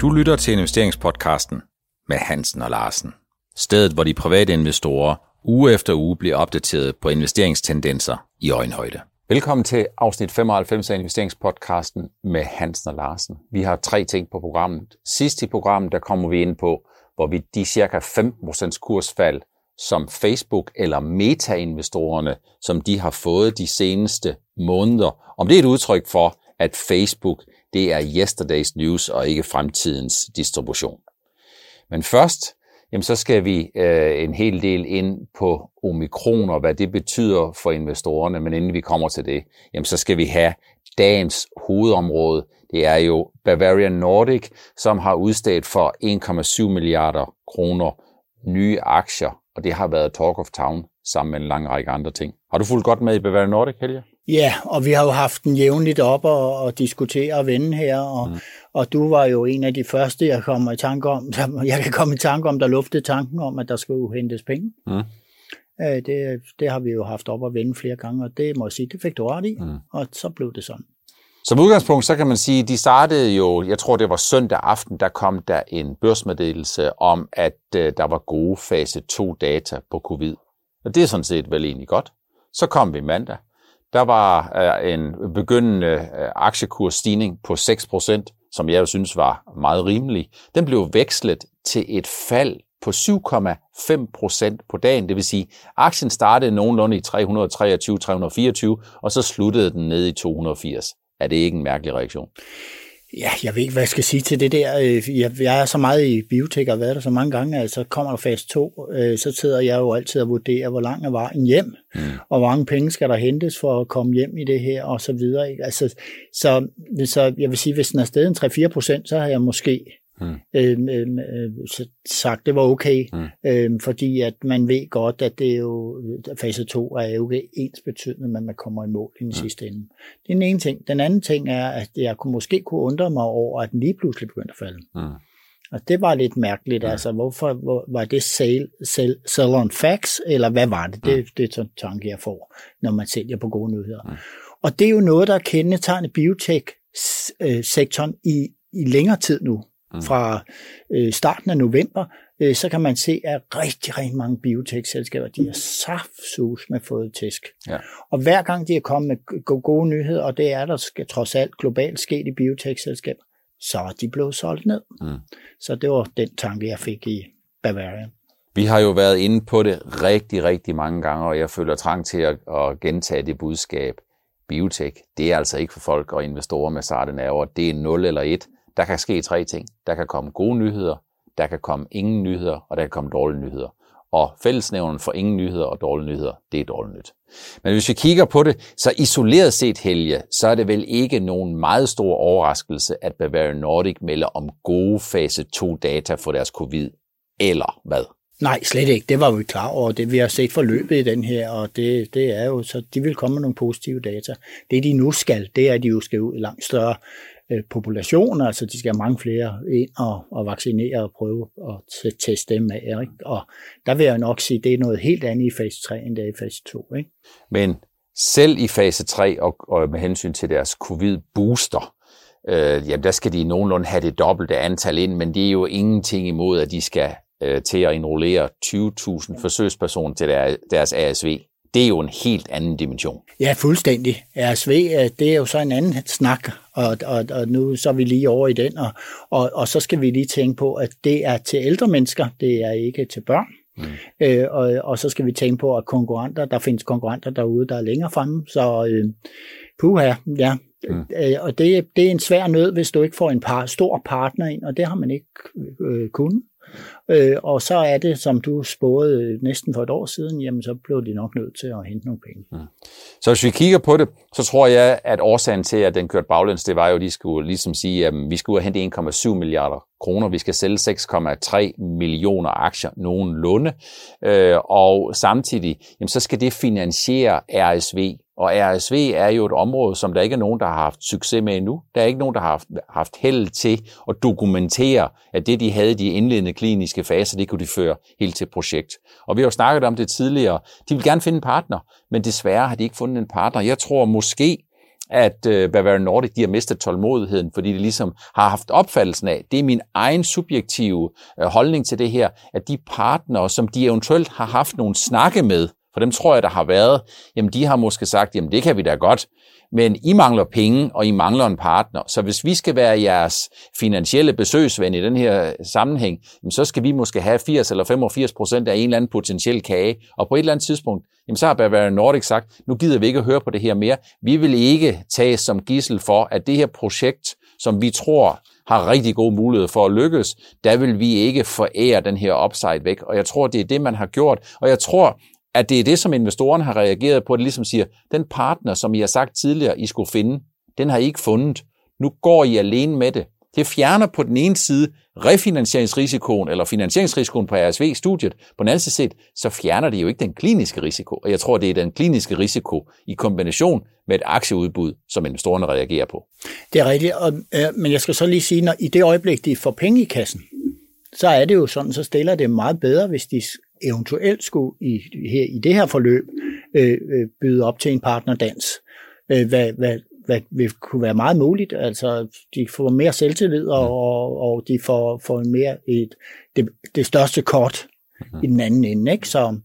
Du lytter til investeringspodcasten med Hansen og Larsen. Stedet, hvor de private investorer uge efter uge bliver opdateret på investeringstendenser i øjenhøjde. Velkommen til afsnit 95 af investeringspodcasten med Hansen og Larsen. Vi har tre ting på programmet. Sidst i programmet, der kommer vi ind på, hvor vi de cirka 15% kursfald, som Facebook eller meta-investorerne, som de har fået de seneste måneder, om det er et udtryk for, at Facebook det er yesterday's news og ikke fremtidens distribution. Men først, jamen så skal vi øh, en hel del ind på omikron og hvad det betyder for investorerne, men inden vi kommer til det, jamen så skal vi have dagens hovedområde. Det er jo Bavarian Nordic, som har udstedt for 1,7 milliarder kroner nye aktier, og det har været Talk of Town sammen med en lang række andre ting. Har du fulgt godt med i Bavarian Nordic, Helge? Ja, og vi har jo haft den jævnligt op og, og diskutere og vende her, og, mm. og du var jo en af de første, jeg kommer i tanke om, jeg kan komme i tanke om, der luftede tanken om, at der skulle hentes penge. Mm. Det, det har vi jo haft op og vende flere gange, og det må jeg sige, det fik du ret i, mm. og så blev det sådan. Som udgangspunkt, så kan man sige, de startede jo, jeg tror det var søndag aften, der kom der en børsmeddelelse om, at øh, der var gode fase 2 data på covid. Og det er sådan set vel egentlig godt. Så kom vi mandag, der var øh, en begyndende øh, aktiekursstigning på 6%, som jeg jo synes var meget rimelig. Den blev vekslet til et fald på 7,5% på dagen. Det vil sige, aktien startede nogenlunde i 323-324, og så sluttede den ned i 280. Er det ikke en mærkelig reaktion? Ja, jeg ved ikke, hvad jeg skal sige til det der. Øh, jeg, jeg er så meget i biotek og har været der så mange gange, altså kommer der fase 2, øh, så sidder jeg jo altid og vurderer, hvor lang er vejen hjem, mm. og hvor mange penge skal der hentes for at komme hjem i det her, og så videre. Ikke? Altså, så, så jeg vil sige, hvis den er stedet en 3-4 procent, så har jeg måske mm. Øhm, øhm, øh, sagt, det var okay, mm. øh, fordi at man ved godt, at det er jo, fase 2 er jo ikke ens betydende, men man kommer i mål i den mm. sidste ende. Det er den ene ting. Den anden ting er, at jeg kunne måske kunne undre mig over, at den lige pludselig begyndte at falde. Mm. Og det var lidt mærkeligt, mm. altså hvorfor hvor, var det sale, sell, sell on facts, eller hvad var det? Det, mm. det er sådan en tanke, jeg får, når man sælger på gode nyheder. Mm. Og det er jo noget, der er kendetegnet biotech-sektoren i, i længere tid nu mm. fra øh, starten af november, øh, så kan man se, at rigtig, rigtig mange biotech-selskaber, de har saftsus med fået tæsk. Ja. Og hver gang de er kommet med gode nyheder, og det er der skal trods alt globalt sket i biotech-selskaber, så er de blevet solgt ned. Mm. Så det var den tanke, jeg fik i Bavarian. Vi har jo været inde på det rigtig, rigtig mange gange, og jeg føler trang til at, at gentage det budskab. Biotech, det er altså ikke for folk og investorer med sarte nerver. Det er 0 eller 1. Der kan ske tre ting. Der kan komme gode nyheder, der kan komme ingen nyheder, og der kan komme dårlige nyheder. Og fællesnævnen for ingen nyheder og dårlige nyheder, det er dårligt nyt. Men hvis vi kigger på det, så isoleret set, Helge, så er det vel ikke nogen meget stor overraskelse, at Bavarian Nordic melder om gode fase 2 data for deres covid, eller hvad? Nej, slet ikke. Det var vi klar over. Det vi har set forløbet i den her, og det, det er jo, så de vil komme med nogle positive data. Det de nu skal, det er, at de jo skal ud i langt større øh, populationer, altså de skal have mange flere ind og, og vaccinere og prøve at teste dem af. Ikke? Og der vil jeg nok sige, at det er noget helt andet i fase 3, end det er i fase 2. Ikke? Men selv i fase 3 og, og med hensyn til deres covid-booster, øh, jamen der skal de nogenlunde have det dobbelte antal ind, men det er jo ingenting imod, at de skal øh, til at enrollere 20.000 forsøgspersoner til der, deres ASV det er jo en helt anden dimension. Ja, fuldstændig. RSV, det er jo så en anden snak, og, og, og nu så er vi lige over i den, og, og, og så skal vi lige tænke på, at det er til ældre mennesker, det er ikke til børn. Mm. Øh, og, og så skal vi tænke på, at konkurrenter, der findes konkurrenter derude, der er længere fremme, så øh, puha, ja. Mm. Øh, og det, det er en svær nød, hvis du ikke får en par, stor partner ind, og det har man ikke øh, kunnet. Øh, og så er det, som du spåede næsten for et år siden, jamen så blev de nok nødt til at hente nogle penge. Mm. Så hvis vi kigger på det, så tror jeg, at årsagen til, at den kørte baglæns, det var jo, at de skulle ligesom sige, at vi skulle hente 1,7 milliarder kroner. Vi skal sælge 6,3 millioner aktier nogenlunde. Øh, og samtidig, jamen, så skal det finansiere RSV, og RSV er jo et område, som der ikke er nogen, der har haft succes med endnu. Der er ikke nogen, der har haft, haft held til at dokumentere, at det, de havde i de indledende kliniske faser, det kunne de føre helt til projekt. Og vi har jo snakket om det tidligere. De vil gerne finde en partner, men desværre har de ikke fundet en partner. Jeg tror måske, at øh, Bavarian Nordic de har mistet tålmodigheden, fordi de ligesom har haft opfattelsen af, det er min egen subjektive øh, holdning til det her, at de partnere, som de eventuelt har haft nogle snakke med, for dem tror jeg, der har været, jamen de har måske sagt, jamen det kan vi da godt, men I mangler penge, og I mangler en partner. Så hvis vi skal være jeres finansielle besøgsven i den her øh, sammenhæng, jamen, så skal vi måske have 80 eller 85 procent af en eller anden potentiel kage. Og på et eller andet tidspunkt, jamen så har Bavaria Nordic sagt, nu gider vi ikke at høre på det her mere. Vi vil ikke tage som gissel for, at det her projekt, som vi tror har rigtig gode muligheder for at lykkes, der vil vi ikke forære den her upside væk. Og jeg tror, det er det, man har gjort. Og jeg tror, at det er det, som investorerne har reageret på, at det ligesom siger, den partner, som I har sagt tidligere, I skulle finde, den har I ikke fundet. Nu går I alene med det. Det fjerner på den ene side refinansieringsrisikoen eller finansieringsrisikoen på RSV-studiet. På den anden side set, så fjerner det jo ikke den kliniske risiko. Og jeg tror, det er den kliniske risiko i kombination med et aktieudbud, som investorerne reagerer på. Det er rigtigt, og, øh, men jeg skal så lige sige, når i det øjeblik, de får penge i kassen, så er det jo sådan, så stiller det meget bedre, hvis de eventuelt skulle i, her, i det her forløb øh, øh, byde op til en partnerdans. Øh, hvad, hvad, hvad vil kunne være meget muligt. Altså, de får mere selvtillid, og, og, og de får, får mere et, det, det største kort i den anden ende. Ikke? Så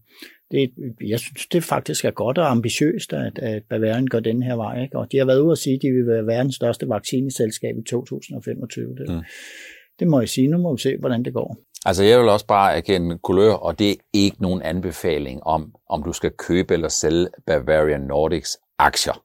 det, jeg synes, det faktisk er godt og ambitiøst, at, at Bavarian går den her vej. Ikke? Og de har været ude at sige, at de vil være verdens største vaccineselskab i 2025. Det, mm. det må jeg sige. Nu må vi se, hvordan det går. Altså jeg vil også bare erkende kulør, og det er ikke nogen anbefaling om, om du skal købe eller sælge Bavarian Nordics aktier.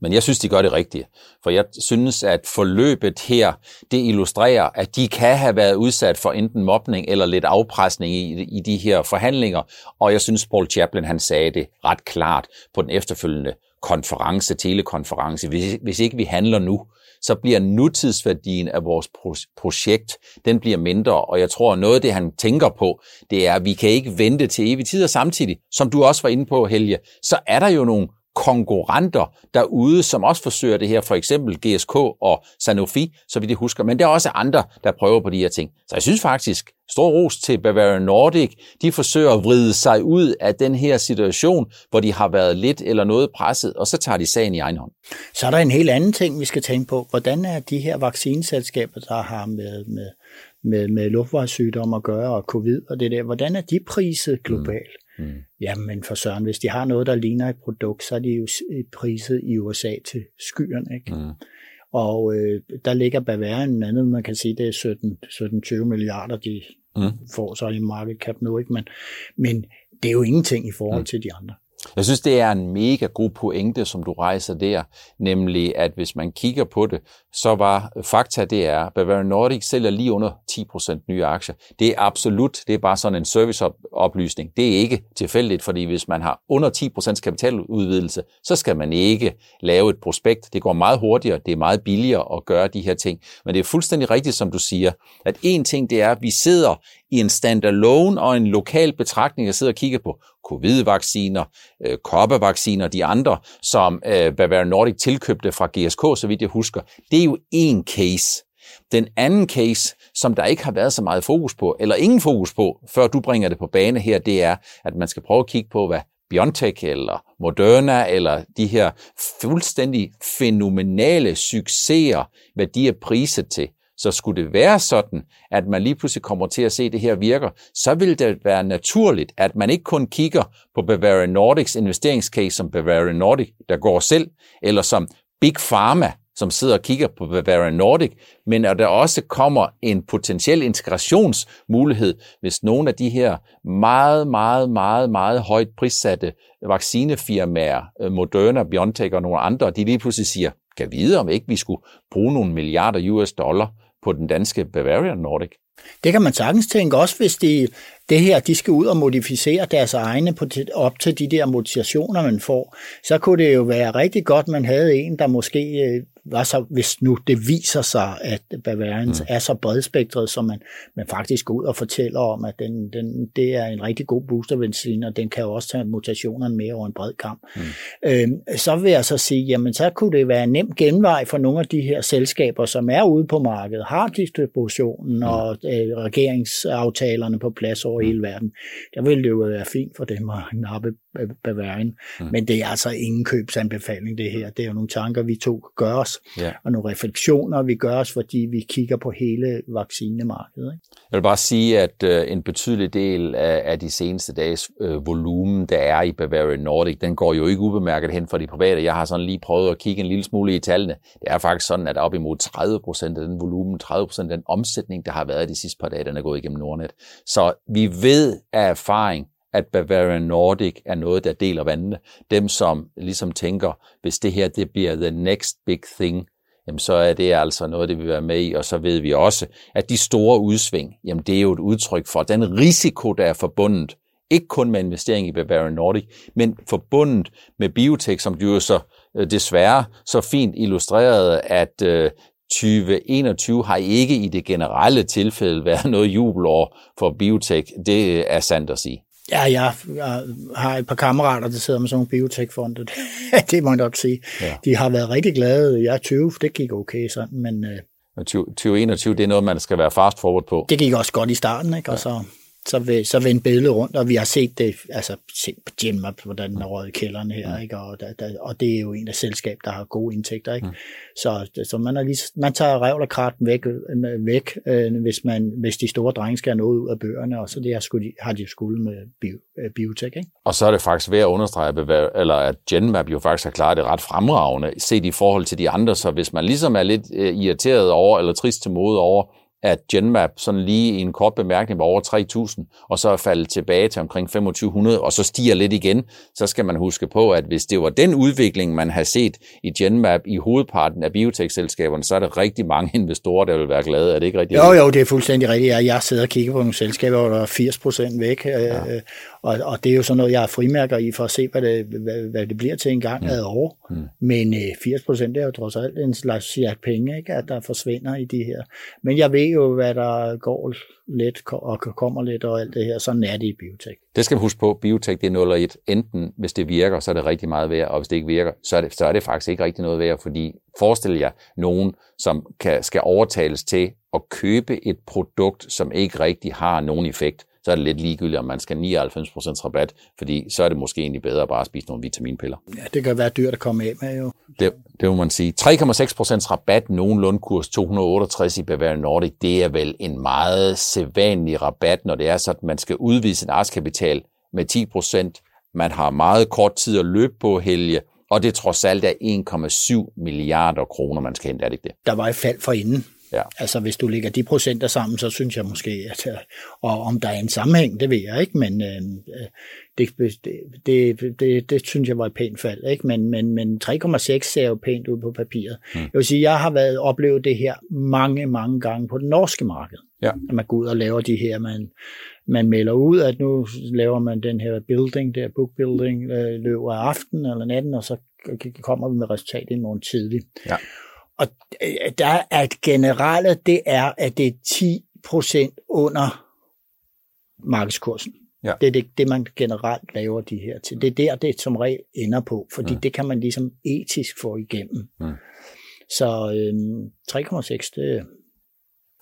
Men jeg synes, de gør det rigtige. For jeg synes, at forløbet her, det illustrerer, at de kan have været udsat for enten mobning eller lidt afpresning i, i de her forhandlinger. Og jeg synes, Paul Chaplin, han sagde det ret klart på den efterfølgende konference, telekonference. Hvis, hvis ikke vi handler nu, så bliver nutidsværdien af vores projekt, den bliver mindre. Og jeg tror, noget af det, han tænker på, det er, at vi kan ikke vente til evig tid. Og samtidig, som du også var inde på, Helge, så er der jo nogle konkurrenter derude, som også forsøger det her, for eksempel GSK og Sanofi, så vi det husker, men der er også andre, der prøver på de her ting. Så jeg synes faktisk, stor ros til Bavarian Nordic, de forsøger at vride sig ud af den her situation, hvor de har været lidt eller noget presset, og så tager de sagen i egen hånd. Så er der en helt anden ting, vi skal tænke på. Hvordan er de her vaccineselskaber, der har med, med, med, med luftvejssygdomme at gøre, og covid og det der, hvordan er de priset globalt? Mm. Mm. Jamen for søren, hvis de har noget, der ligner et produkt, så er de jo priset i USA til skyerne. Ikke? Mm. Og øh, der ligger Bavarian andet, man kan sige, det er 17-20 milliarder, de mm. får så i market cap nu. Ikke? Men, men det er jo ingenting i forhold mm. til de andre. Jeg synes, det er en mega god pointe, som du rejser der, nemlig at hvis man kigger på det, så var fakta det er, Bavarian Nordic sælger lige under 10% nye aktier. Det er absolut, det er bare sådan en serviceoplysning. Det er ikke tilfældigt, fordi hvis man har under 10% kapitaludvidelse, så skal man ikke lave et prospekt. Det går meget hurtigere, det er meget billigere at gøre de her ting. Men det er fuldstændig rigtigt, som du siger, at en ting det er, at vi sidder i en standalone og en lokal betragtning, jeg sidder og kigger på covid-vacciner, øh, koppevacciner, de andre, som øh, Bavaria Nordic tilkøbte fra GSK, så vidt jeg husker, det er jo en case. Den anden case, som der ikke har været så meget fokus på, eller ingen fokus på, før du bringer det på bane her, det er, at man skal prøve at kigge på, hvad BioNTech eller Moderna eller de her fuldstændig fænomenale succeser, hvad de er priset til. Så skulle det være sådan, at man lige pludselig kommer til at se, at det her virker, så vil det være naturligt, at man ikke kun kigger på Bavarian Nordics investeringscase som Bavarian Nordic, der går selv, eller som Big Pharma, som sidder og kigger på Bavarian Nordic, men at der også kommer en potentiel integrationsmulighed, hvis nogle af de her meget, meget, meget, meget højt prissatte vaccinefirmaer, øh, Moderna, BioNTech og nogle andre, de lige pludselig siger, kan vide, om ikke vi skulle bruge nogle milliarder US dollar på den danske Bavarian Nordic. Det kan man sagtens tænke, også hvis de, det her, de skal ud og modificere deres egne på, op til de der mutationer, man får. Så kunne det jo være rigtig godt, man havde en, der måske øh, var så, hvis nu det viser sig, at Bavarians mm. er så bredspektret, som man, man faktisk går ud og fortæller om, at den, den, det er en rigtig god boostervaccine, og den kan jo også tage mutationerne med over en bred kamp. Mm. Øhm, så vil jeg så sige, jamen så kunne det være en nem genvej for nogle af de her selskaber, som er ude på markedet, har distributionen mm. og øh, regeringsaftalerne på plads over over hele verden. Der ville det jo være fint for dem at nappe Bavarian. Mm. Men det er altså ingen købsanbefaling, det her. Det er jo nogle tanker, vi to gør os, yeah. og nogle refleksioner, vi gør os, fordi vi kigger på hele vaccinemarkedet. Ikke? Jeg vil bare sige, at øh, en betydelig del af, af de seneste dages øh, volumen, der er i Bavarian Nordic, den går jo ikke ubemærket hen for de private. Jeg har sådan lige prøvet at kigge en lille smule i tallene. Det er faktisk sådan, at op imod 30 procent af den volumen, 30 procent af den omsætning, der har været de sidste par dage, den er gået igennem Nordnet. Så vi ved af erfaring, at Bavarian Nordic er noget, der deler vandene. Dem, som ligesom tænker, hvis det her det bliver the next big thing, jamen så er det altså noget, det vil være med i. Og så ved vi også, at de store udsving, jamen det er jo et udtryk for den risiko, der er forbundet, ikke kun med investering i Bavarian Nordic, men forbundet med biotech, som du jo så øh, desværre så fint illustrerede, at øh, 2021 har ikke i det generelle tilfælde været noget jubelår for biotech. Det er sandt at sige. Ja, jeg, jeg har et par kammerater, der sidder med sådan nogle biotech-fonde. det må jeg nok sige. Ja. De har været rigtig glade. Jeg er 20, det gik okay sådan, men... 2021, det er noget, man skal være fast forward på. Det gik også godt i starten, ikke? Og så så, vil, så vendte billedet rundt, og vi har set det, altså set på Genmap, hvordan den er røget i kælderen her, mm. ikke? Og, der, der, og det er jo en af selskab, der har gode indtægter, ikke? Mm. Så, så man, er lige, man tager revl og krat væk, øh, væk øh, hvis, man, hvis de store drenge skal have noget ud af bøgerne, og så det har, skulle, har de skulle med bio, øh, biotech, ikke? Og så er det faktisk værd at understrege, eller at Genmap jo faktisk har klaret det ret fremragende, set i forhold til de andre, så hvis man ligesom er lidt øh, irriteret over, eller trist til mode over, at Genmap sådan lige i en kort bemærkning var over 3.000, og så er faldet tilbage til omkring 2.500, og så stiger lidt igen, så skal man huske på, at hvis det var den udvikling, man har set i Genmap i hovedparten af biotech-selskaberne, så er der rigtig mange investorer, der vil være glade. Er det ikke rigtigt? Jo, jo, det er fuldstændig rigtigt. Jeg sidder og kigger på nogle selskaber, hvor der er 80 procent væk, øh, ja. Og, og det er jo sådan noget, jeg har frimærker i for at se, hvad det, hvad, hvad det bliver til en gang mm. ad år. Mm. Men 80 øh, procent er jo trods alt en slags sjat penge, ikke, at der forsvinder i de her. Men jeg ved jo, hvad der går lidt og kommer lidt og alt det her. Sådan er det i biotek. Det skal man huske på. Biotek det er 0 og 1. Enten hvis det virker, så er det rigtig meget værd, og hvis det ikke virker, så er det, så er det faktisk ikke rigtig noget værd, fordi forestil jer nogen, som kan, skal overtales til at købe et produkt, som ikke rigtig har nogen effekt så er det lidt ligegyldigt, om man skal 99% rabat, fordi så er det måske egentlig bedre at bare spise nogle vitaminpiller. Ja, det kan være dyrt at komme af med jo. Det, det må man sige. 3,6% rabat, nogenlunde kurs 268 i Bavarian Nordic, det er vel en meget sædvanlig rabat, når det er sådan, at man skal udvise sin artskapital med 10%. Man har meget kort tid at løbe på helge, og det trods alt er 1,7 milliarder kroner, man skal hente, er det ikke det? Der var et fald for inden. Ja. Altså hvis du lægger de procenter sammen, så synes jeg måske, at øh, og om der er en sammenhæng, det ved jeg ikke, men øh, øh det, det, det, det, det synes jeg var et pænt fald. Ikke? Men, men, men 3,6 ser jo pænt ud på papiret. Mm. Jeg vil sige, jeg har været oplevet det her mange, mange gange på det norske marked. Ja. At man går ud og laver de her, man, man melder ud, at nu laver man den her building, der book building, øh, løber af aften eller natten, og så kommer vi med resultatet i morgen tidligt. Ja. Og øh, der er generelle, det er, at det er 10 procent under markedskursen. Ja. Det er det, det, man generelt laver de her til. Det er der, det som regel ender på, fordi mm. det kan man ligesom etisk få igennem. Mm. Så øh, 3,6, det,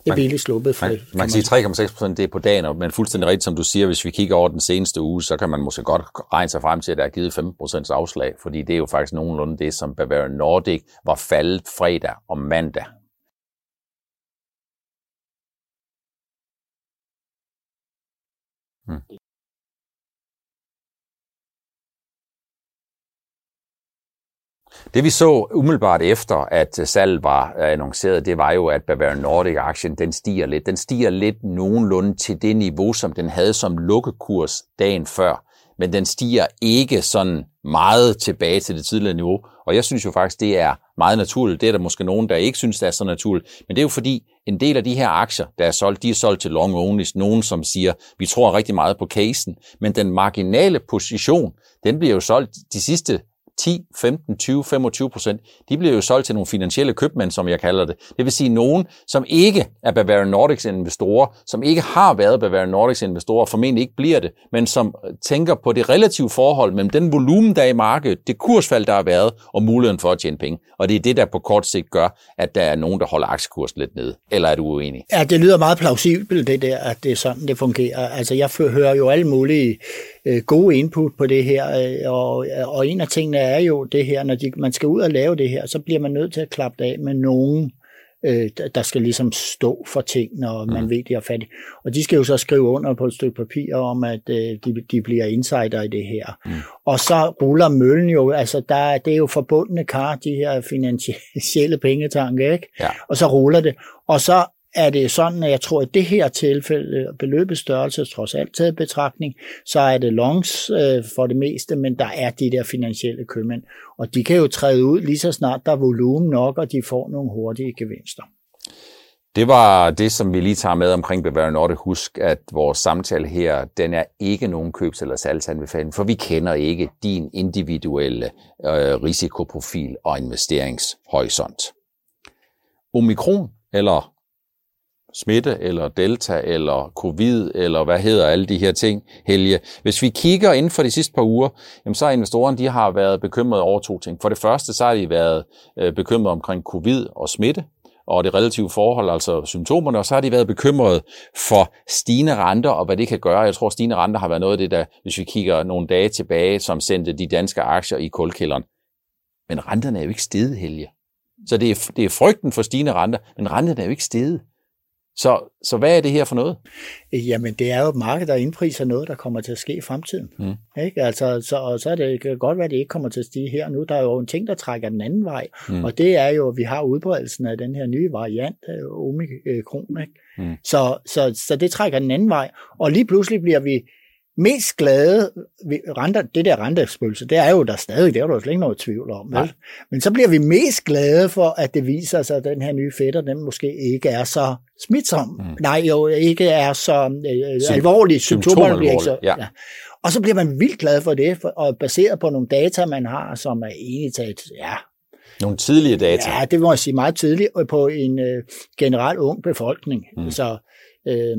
det er billigt sluppet for man. Man kan sige 3,6 procent, det er på dagen, men fuldstændig rigtigt, som du siger, hvis vi kigger over den seneste uge, så kan man måske godt regne sig frem til, at der er givet 15 procents afslag, fordi det er jo faktisk nogenlunde det, som Bavarian Nordic var faldet fredag og mandag. Hmm. Det vi så umiddelbart efter, at øh, salget var øh, annonceret, det var jo, at Bavarian Nordic-aktien den stiger lidt. Den stiger lidt nogenlunde til det niveau, som den havde som lukkekurs dagen før. Men den stiger ikke sådan meget tilbage til det tidligere niveau. Og jeg synes jo faktisk, det er meget naturligt. Det er der måske nogen, der ikke synes, det er så naturligt. Men det er jo fordi, en del af de her aktier, der er solgt, de er solgt til long only. Nogen, som siger, vi tror rigtig meget på casen. Men den marginale position, den bliver jo solgt de sidste 10, 15, 20, 25 procent, de bliver jo solgt til nogle finansielle købmænd, som jeg kalder det. Det vil sige nogen, som ikke er Bavarian Nordics investorer, som ikke har været Bavarian Nordics investorer, formentlig ikke bliver det, men som øh, tænker på det relative forhold mellem den volumen, der er i markedet, det kursfald, der har været, og muligheden for at tjene penge. Og det er det, der på kort sigt gør, at der er nogen, der holder aktiekursen lidt nede. Eller er du uenig? Ja, det lyder meget plausibelt, det der, at det er sådan, det fungerer. Altså, jeg hører jo alle mulige øh, gode input på det her, øh, og, og en af tingene er jo det her, når de, man skal ud og lave det her, så bliver man nødt til at klappe af med nogen, øh, der skal ligesom stå for ting, når man mm. ved, de er fattige. Og de skal jo så skrive under på et stykke papir om, at øh, de, de bliver insider i det her. Mm. Og så ruller møllen jo, altså der, det er jo forbundne kar, de her finansielle pengetanke, ikke? Ja. Og så ruller det. Og så er det sådan, at jeg tror, at det her tilfælde, beløbets størrelse trods alt taget betragtning, så er det longs øh, for det meste, men der er de der finansielle købmænd. Og de kan jo træde ud lige så snart der er volumen nok, og de får nogle hurtige gevinster. Det var det, som vi lige tager med omkring Bavarian Nordic. Husk, at vores samtale her, den er ikke nogen købs- eller salgsanbefaling, for vi kender ikke din individuelle øh, risikoprofil og investeringshorisont. Omikron, eller smitte, eller delta, eller covid, eller hvad hedder alle de her ting, Helge. Hvis vi kigger inden for de sidste par uger, jamen så har investorerne de har været bekymrede over to ting. For det første, så har de været øh, bekymrede omkring covid og smitte, og det relative forhold, altså symptomerne, og så har de været bekymrede for stigende renter og hvad det kan gøre. Jeg tror, stigende renter har været noget af det, der, hvis vi kigger nogle dage tilbage, som sendte de danske aktier i kulkælderen. Men renterne er jo ikke steget, Helge. Så det er, det er frygten for stigende renter, men renterne er jo ikke steget. Så, så hvad er det her for noget? Jamen, det er jo et marked, der indpriser noget, der kommer til at ske i fremtiden. Mm. Ikke? Altså, så, og så er det, kan godt være, at det ikke kommer til at stige her nu. Der er jo en ting, der trækker den anden vej, mm. og det er jo, at vi har udbredelsen af den her nye variant, omikron. Ikke? Mm. Så, så, så det trækker den anden vej, og lige pludselig bliver vi mest glade ved renter, det der rentespølse, det er jo der stadig, det er der slet ikke noget tvivl om. Vel? Men så bliver vi mest glade for, at det viser sig, at den her nye fætter, den måske ikke er så smitsom. Mm. Nej, jo ikke er så øh, Sym- alvorlig. Symptomerne bliver ikke så... Ja. Ja. Og så bliver man vildt glad for det, for, og baseret på nogle data, man har, som er enigt at, ja, nogle tidlige data? Ja, det må jeg sige meget tidligt, på en øh, generelt ung befolkning. Mm. Så øh,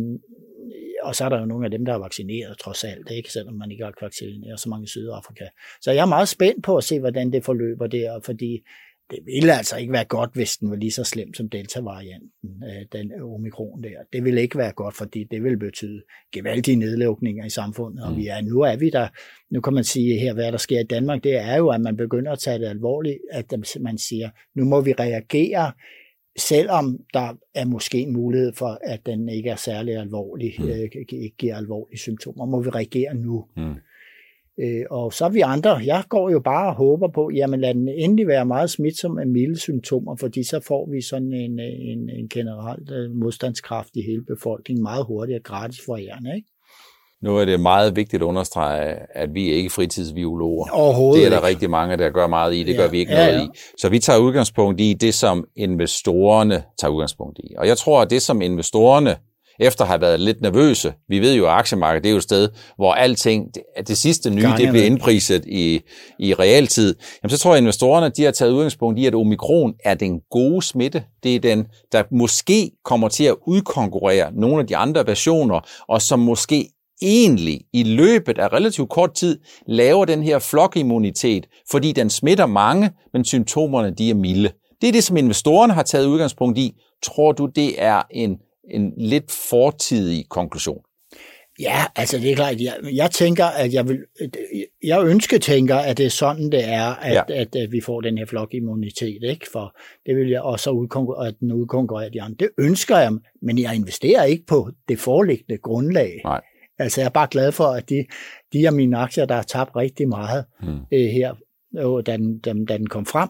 og så er der jo nogle af dem, der er vaccineret trods alt, ikke? selvom man ikke har vaccineret så mange i Sydafrika. Så jeg er meget spændt på at se, hvordan det forløber der, fordi det ville altså ikke være godt, hvis den var lige så slem som Delta-varianten, øh, den omikron der. Det ville ikke være godt, fordi det ville betyde gevaldige nedlukninger i samfundet. Og vi er, nu er vi der, nu kan man sige her, hvad der sker i Danmark, det er jo, at man begynder at tage det alvorligt, at man siger, nu må vi reagere selvom der er måske en mulighed for, at den ikke er særlig alvorlig, mm. øh, ikke giver alvorlige symptomer, må vi reagere nu. Mm. Øh, og så er vi andre, jeg går jo bare og håber på, jamen lad den endelig være meget smitsom med milde symptomer, fordi så får vi sådan en, en, en generelt øh, modstandskraft i hele befolkningen meget hurtigt og gratis for ærende, ikke? Nu er det meget vigtigt at understrege, at vi er ikke fritidsbiologer. Overhovedet Det er der ikke. rigtig mange, der gør meget i. Det ja. gør vi ikke ja, noget ja. i. Så vi tager udgangspunkt i det, som investorerne tager udgangspunkt i. Og jeg tror, at det, som investorerne efter have været lidt nervøse. Vi ved jo, at aktiemarkedet det er jo et sted, hvor alting, det, det sidste nye, det bliver indpriset i, i realtid. Jamen, så tror jeg, at investorerne de har taget udgangspunkt i, at omikron er den gode smitte. Det er den, der måske kommer til at udkonkurrere nogle af de andre versioner, og som måske egentlig i løbet af relativt kort tid laver den her flokimmunitet, fordi den smitter mange, men symptomerne de er milde. Det er det, som investorerne har taget udgangspunkt i. Tror du, det er en, en lidt fortidig konklusion? Ja, altså det er klart. Jeg, jeg tænker, at jeg vil, jeg ønsker tænker, at det er sådan, det er, at, ja. at, at vi får den her flokimmunitet, ikke? For det vil jeg også udkonkurrere, at den udkonkurrerer de andre. Det ønsker jeg, men jeg investerer ikke på det foreliggende grundlag. Nej. Altså jeg er bare glad for, at de, de af mine aktier, der har tabt rigtig meget mm. øh, her, øh, da, den, da, da den kom frem,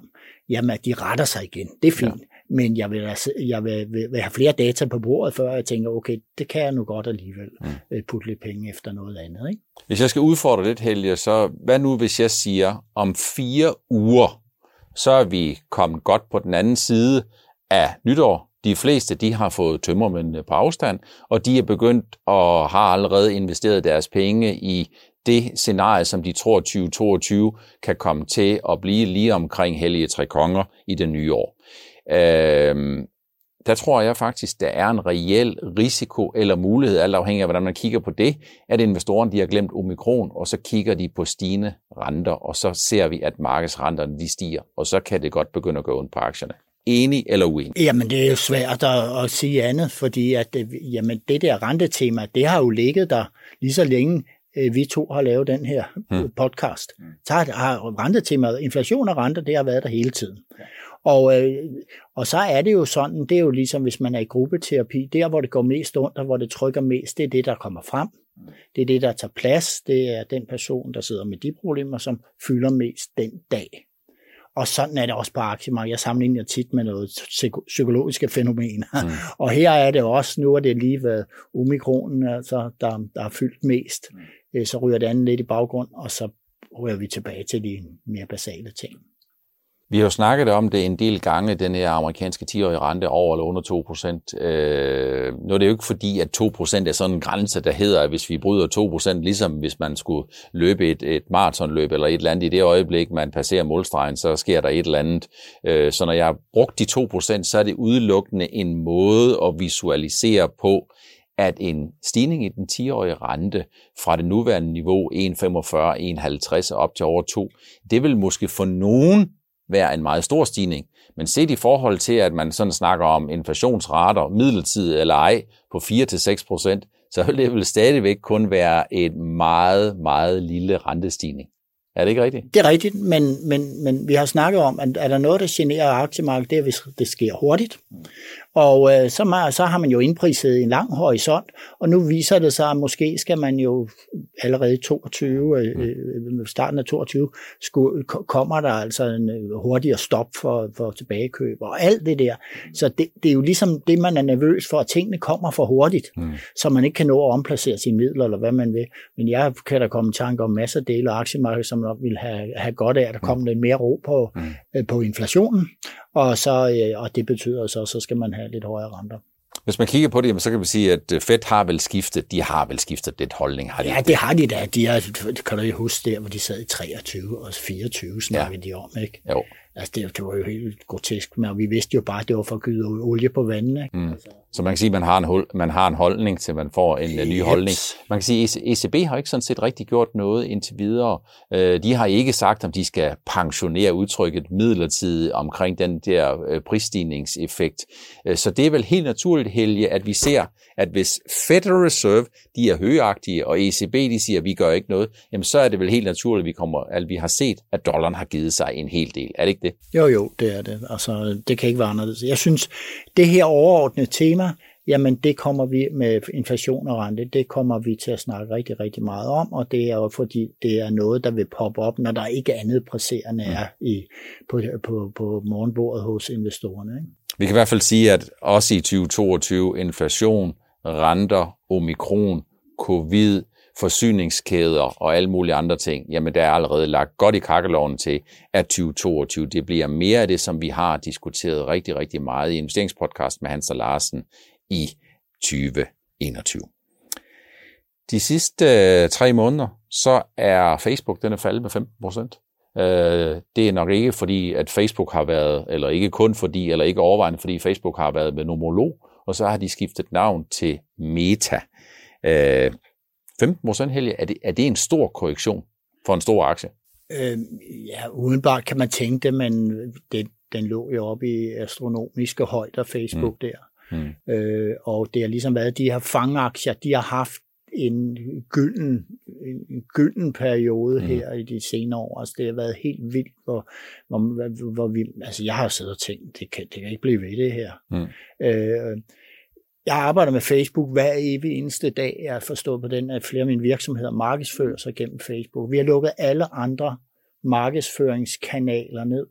jamen at de retter sig igen. Det er fint. Ja. Men jeg, vil, altså, jeg vil, vil, vil have flere data på bordet, før jeg tænker, okay, det kan jeg nu godt alligevel mm. Øh, putte lidt penge efter noget andet. Ikke? Hvis jeg skal udfordre lidt, Helge, så hvad nu, hvis jeg siger, om fire uger, så er vi kommet godt på den anden side af nytår, de fleste de har fået tømmermændene på afstand, og de er begyndt og har allerede investeret deres penge i det scenarie, som de tror 2022 kan komme til at blive lige omkring Hellige Tre Konger i det nye år. Øhm, der tror jeg faktisk, der er en reel risiko eller mulighed, alt afhængig af, hvordan man kigger på det, at investorerne de har glemt omikron, og så kigger de på stigende renter, og så ser vi, at markedsrenterne de stiger, og så kan det godt begynde at gå ondt på aktierne. Enig eller uenig? Jamen, det er jo svært at, at sige andet, fordi at, jamen, det der rentetema, det har jo ligget der lige så længe, øh, vi to har lavet den her hmm. podcast. Så har rentetemaet, inflation og renter, det har været der hele tiden. Og, øh, og så er det jo sådan, det er jo ligesom hvis man er i gruppeterapi, der hvor det går mest ondt, og hvor det trykker mest, det er det, der kommer frem. Det er det, der tager plads. Det er den person, der sidder med de problemer, som fylder mest den dag. Og sådan er det også på aktiemarkedet. Jeg sammenligner tit med noget psykologiske fænomener. Mm. og her er det også, nu er det lige været omikronen, altså, der, der har fyldt mest. Mm. Så ryger det andet lidt i baggrund, og så ryger vi tilbage til de mere basale ting. Vi har jo snakket om det en del gange, den her amerikanske 10-årige rente over eller under 2 procent. Øh, nu er det jo ikke fordi, at 2 procent er sådan en grænse, der hedder, at hvis vi bryder 2 procent, ligesom hvis man skulle løbe et, et maratonløb eller et eller andet, i det øjeblik, man passerer målstregen, så sker der et eller andet. Øh, så når jeg har brugt de 2 procent, så er det udelukkende en måde at visualisere på, at en stigning i den 10-årige rente fra det nuværende niveau 1,45-1,50 op til over 2, det vil måske for nogen være en meget stor stigning. Men set i forhold til, at man sådan snakker om inflationsrater, midlertidigt eller ej, på 4-6 procent, så vil det vel stadigvæk kun være en meget, meget lille rentestigning. Er det ikke rigtigt? Det er rigtigt, men, men, men vi har snakket om, at er der noget, der generer aktiemarkedet, det er, hvis det sker hurtigt. Og øh, så, man, så har man jo indpriset en lang horisont, og nu viser det sig, at måske skal man jo allerede i 22, øh, mm. øh, starten af 22, skulle, kommer der altså en øh, hurtigere stop for, for tilbagekøb og alt det der. Så det, det er jo ligesom det, man er nervøs for, at tingene kommer for hurtigt, mm. så man ikke kan nå at omplacere sine midler, eller hvad man vil. Men jeg kan da komme i tanke om masser af dele af aktiemarkedet, som nok vil have, have godt af, at der mm. kommer lidt mere ro på, mm. øh, på inflationen, og, så, øh, og det betyder så, så skal man have lidt højere renter. Hvis man kigger på det, så kan vi sige, at øh, Fed har vel skiftet, de har vel skiftet lidt holdning. Har de ja, det har de da. De er, kan du huske der, hvor de sad i 23 og 24, snakkede ja. de om, ikke? Jo. Altså, det, det var jo helt grotesk, men vi vidste jo bare, at det var for at gyde olie på vandet. Ikke? Mm. Altså. Så man kan sige, at man har en, hold, man har en holdning til, man får en yep. ny holdning. Man kan sige, at ECB har ikke sådan set rigtig gjort noget indtil videre. Øh, de har ikke sagt, om de skal pensionere udtrykket midlertidigt omkring den der øh, prisstigningseffekt. Øh, så det er vel helt naturligt, Helge, at vi ser, at hvis Federal Reserve, de er højagtige, og ECB, de siger, at vi gør ikke noget, jamen så er det vel helt naturligt, at vi, kommer, at vi har set, at dollaren har givet sig en hel del. Er det ikke det? Jo, jo, det er det. Altså, det kan ikke være anderledes. Jeg synes, det her overordnede tema, jamen det kommer vi med inflation og rente, det kommer vi til at snakke rigtig, rigtig meget om, og det er jo fordi, det er noget, der vil poppe op, når der ikke andet presserende er i, på, på, på morgenbordet hos investorerne. Ikke? Vi kan i hvert fald sige, at også i 2022, inflation, renter, omikron, covid, forsyningskæder og alle mulige andre ting, jamen der er allerede lagt godt i kakkeloven til, at 2022 det bliver mere af det, som vi har diskuteret rigtig, rigtig meget i investeringspodcast med Hans og Larsen i 2021. De sidste øh, tre måneder, så er Facebook den er faldet med 15 procent. Øh, det er nok ikke fordi, at Facebook har været, eller ikke kun fordi, eller ikke overvejende fordi Facebook har været med nomolog, og så har de skiftet navn til Meta. Øh, Øh, 15 procent, Helge, er det, er det en stor korrektion for en stor aktie? Øh, ja, udenbart kan man tænke det, men det, den lå jo oppe i astronomiske højder, Facebook mm. der. Mm. Øh, og det har ligesom været de her fangaktier, de har haft en gylden, en gylden periode mm. her i de senere år. Altså, det har været helt vildt, hvor, hvor, hvor vi, altså jeg har siddet og tænkt, det kan, det kan ikke blive ved det her. Mm. Øh, jeg arbejder med Facebook hver evig eneste dag. Jeg har forstået på den, at flere af mine virksomheder markedsfører sig gennem Facebook. Vi har lukket alle andre markedsføringskanaler ned.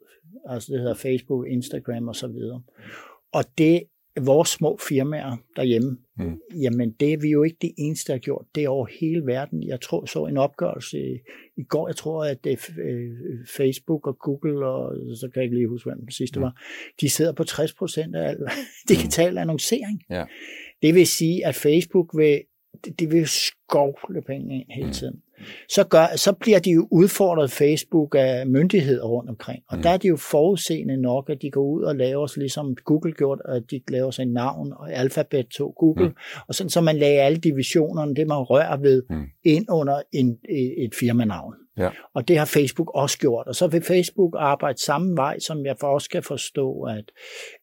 Altså det hedder Facebook, Instagram og så videre. Og det vores små firmaer derhjemme, mm. jamen det er vi jo ikke det eneste, der har gjort. Det er over hele verden. Jeg tror så en opgørelse i, i går, jeg tror, at det øh, Facebook og Google, og så kan jeg ikke lige huske, hvem den sidste mm. var, de sidder på 60 procent af al digital mm. annoncering. Ja. Det vil sige, at Facebook vil, det, det vil skovle penge ind hele mm. Så, gør, så bliver de jo udfordret Facebook af myndigheder rundt omkring. Og mm. der er de jo forudseende nok, at de går ud og laver sig, ligesom Google gjort, at de laver sig navn og alfabet 2 Google, mm. og sådan så man lagde alle divisionerne, det man rører ved, mm. ind under en, et firmanavn. Ja. Og det har Facebook også gjort. Og så vil Facebook arbejde samme vej, som jeg for også kan forstå, at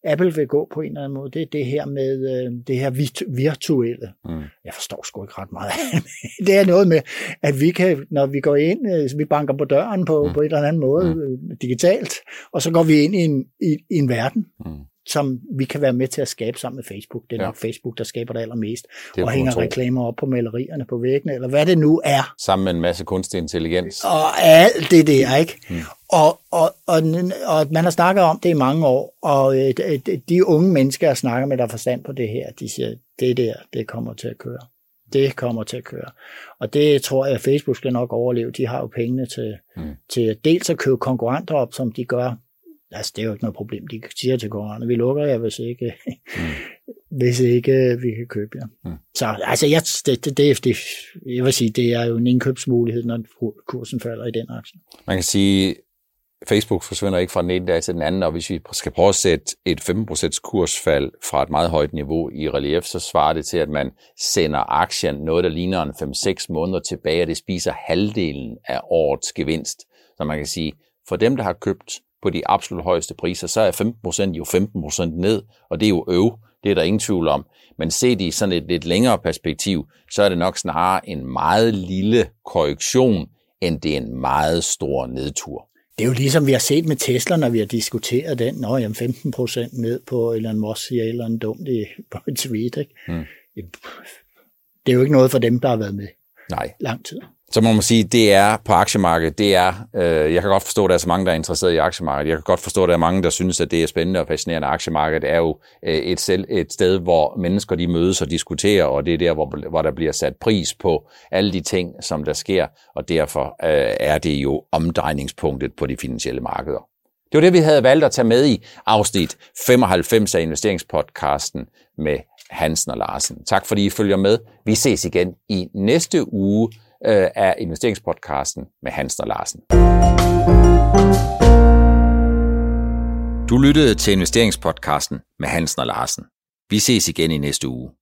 Apple vil gå på en eller anden måde. Det er det her med øh, det her virtuelle. Mm. Jeg forstår sgu ikke ret meget. det er noget med, at vi kan, når vi går ind, øh, vi banker på døren på, mm. på en eller anden måde mm. Øh, digitalt, og så går vi ind i en, i, i en verden. Mm som vi kan være med til at skabe sammen med Facebook. Det er ja. nok Facebook, der skaber det allermest. Det og hænger reklamer op på malerierne på væggene, eller hvad det nu er. Sammen med en masse kunstig intelligens. Og alt det der, ikke? Hmm. Og, og, og, og man har snakket om det i mange år, og øh, de unge mennesker, jeg snakker med, der har forstand på det her, de siger, det der, det kommer til at køre. Det kommer til at køre. Og det tror jeg, at Facebook skal nok overleve. De har jo pengene til, mm. til dels at købe konkurrenter op, som de gør altså, det er jo ikke noget problem. De siger til konkurrenterne, vi lukker jer, hvis ikke, mm. hvis ikke vi kan købe jer. Mm. Så altså, jeg, det, det, det, det, jeg vil sige, det er jo en indkøbsmulighed, når kursen falder i den aktie. Man kan sige, Facebook forsvinder ikke fra den ene dag til den anden, og hvis vi skal prøve at sætte et 15% kursfald fra et meget højt niveau i relief, så svarer det til, at man sender aktien noget, der ligner en 5-6 måneder tilbage, og det spiser halvdelen af årets gevinst. Så man kan sige, for dem, der har købt på de absolut højeste priser, så er 15% jo 15% ned, og det er jo øv, det er der ingen tvivl om. Men set i sådan et lidt længere perspektiv, så er det nok snarere en meget lille korrektion, end det er en meget stor nedtur. Det er jo ligesom vi har set med Tesla, når vi har diskuteret den. Nå, jamen 15% ned på Elon Musk siger eller en dumt i, på et tweet. Ikke? Hmm. Det er jo ikke noget for dem, der har været med Nej. lang tid. Så må man sige, det er på aktiemarkedet, det er, øh, jeg kan godt forstå, at der er så mange, der er interesseret i aktiemarkedet. Jeg kan godt forstå, at der er mange, der synes, at det er spændende og fascinerende. Aktiemarkedet er jo øh, et, selv, et sted, hvor mennesker de mødes og diskuterer, og det er der, hvor, hvor der bliver sat pris på alle de ting, som der sker, og derfor øh, er det jo omdrejningspunktet på de finansielle markeder. Det var det, vi havde valgt at tage med i afsnit 95 af investeringspodcasten med Hansen og Larsen. Tak fordi I følger med. Vi ses igen i næste uge øh, af investeringspodcasten med Hans og Larsen. Du lyttede til investeringspodcasten med Hansen og Larsen. Vi ses igen i næste uge.